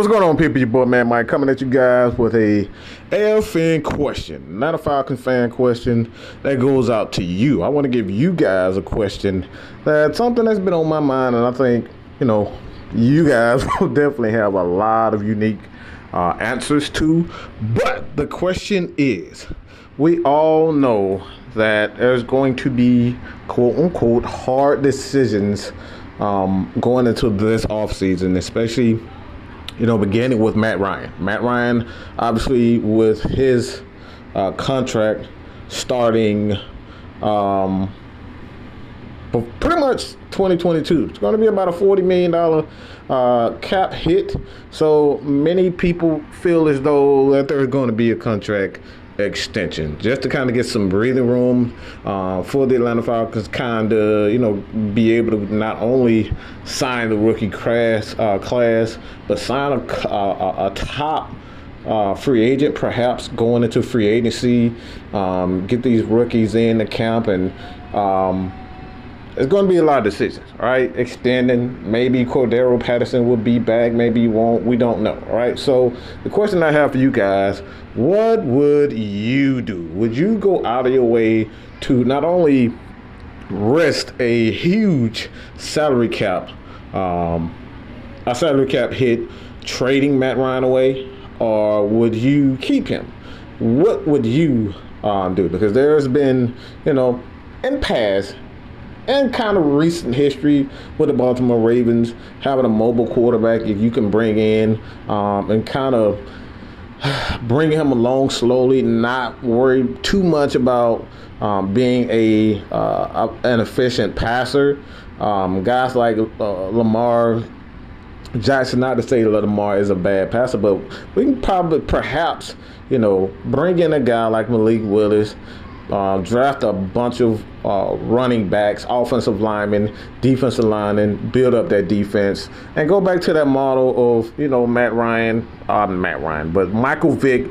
What's going on, people? Your boy, man, Mike, coming at you guys with a AF fan question, not a Falcon fan question that goes out to you. I want to give you guys a question that's something that's been on my mind, and I think, you know, you guys will definitely have a lot of unique uh, answers to. But the question is we all know that there's going to be quote unquote hard decisions um, going into this offseason, especially, you know, beginning with Matt Ryan. Matt Ryan, obviously, with his uh, contract starting um, pretty much 2022. It's going to be about a $40 million uh, cap hit. So many people feel as though that there's going to be a contract extension just to kind of get some breathing room uh, for the Atlanta Falcons, kind of you know be able to not only sign the rookie class, uh, class but sign a, a, a top. Uh, free agent, perhaps going into free agency, um, get these rookies in the camp, and um, it's going to be a lot of decisions, right? Extending, maybe Cordarrelle Patterson will be back, maybe he won't. We don't know, right? So the question I have for you guys: What would you do? Would you go out of your way to not only risk a huge salary cap, um, a salary cap hit, trading Matt Ryan away, or would you keep him? What would you um, do? Because there's been, you know, in past and kind of recent history with the Baltimore Ravens having a mobile quarterback if you can bring in um, and kind of bring him along slowly, not worry too much about um, being a uh, an efficient passer. Um, guys like uh, Lamar Jackson, not to say Lamar is a bad passer, but we can probably perhaps you know bring in a guy like Malik Willis uh, draft a bunch of uh, running backs, offensive linemen, defensive linemen, build up that defense, and go back to that model of you know Matt Ryan, uh, Matt Ryan, but Michael Vick,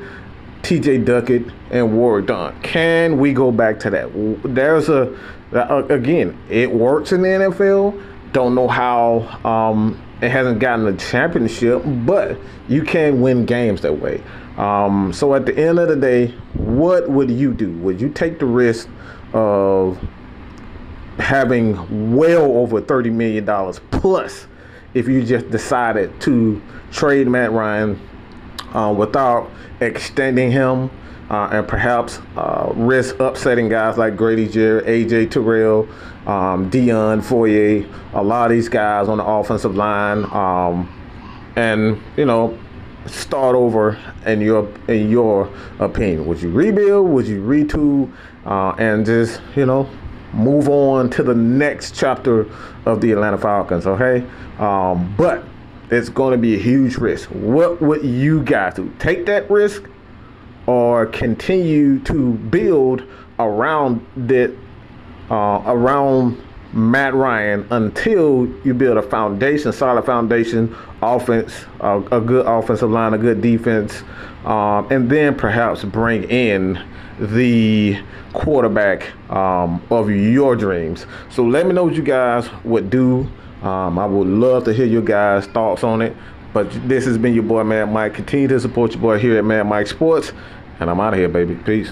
T.J. Duckett, and Warrick Dunn. Can we go back to that? There's a again, it works in the NFL. Don't know how um, it hasn't gotten a championship, but you can win games that way. Um, so at the end of the day, what would you do? Would you take the risk of having well over $30 million plus if you just decided to trade Matt Ryan uh, without extending him uh, and perhaps uh, risk upsetting guys like Grady Jarrett, AJ Terrell, um, Dion Foyer, a lot of these guys on the offensive line. Um, and, you know, start over in your in your opinion? Would you rebuild? Would you retool uh, and just you know move on to the next chapter of the Atlanta Falcons? Okay, um, but it's going to be a huge risk. What would you guys do? Take that risk or continue to build around that uh, around Matt Ryan until you build a foundation, solid foundation, offense, a good offensive line, a good defense, um, and then perhaps bring in the quarterback um, of your dreams. So let me know what you guys would do. Um, I would love to hear your guys' thoughts on it. But this has been your boy, Mad Mike. Continue to support your boy here at Mad Mike Sports. And I'm out of here, baby. Peace.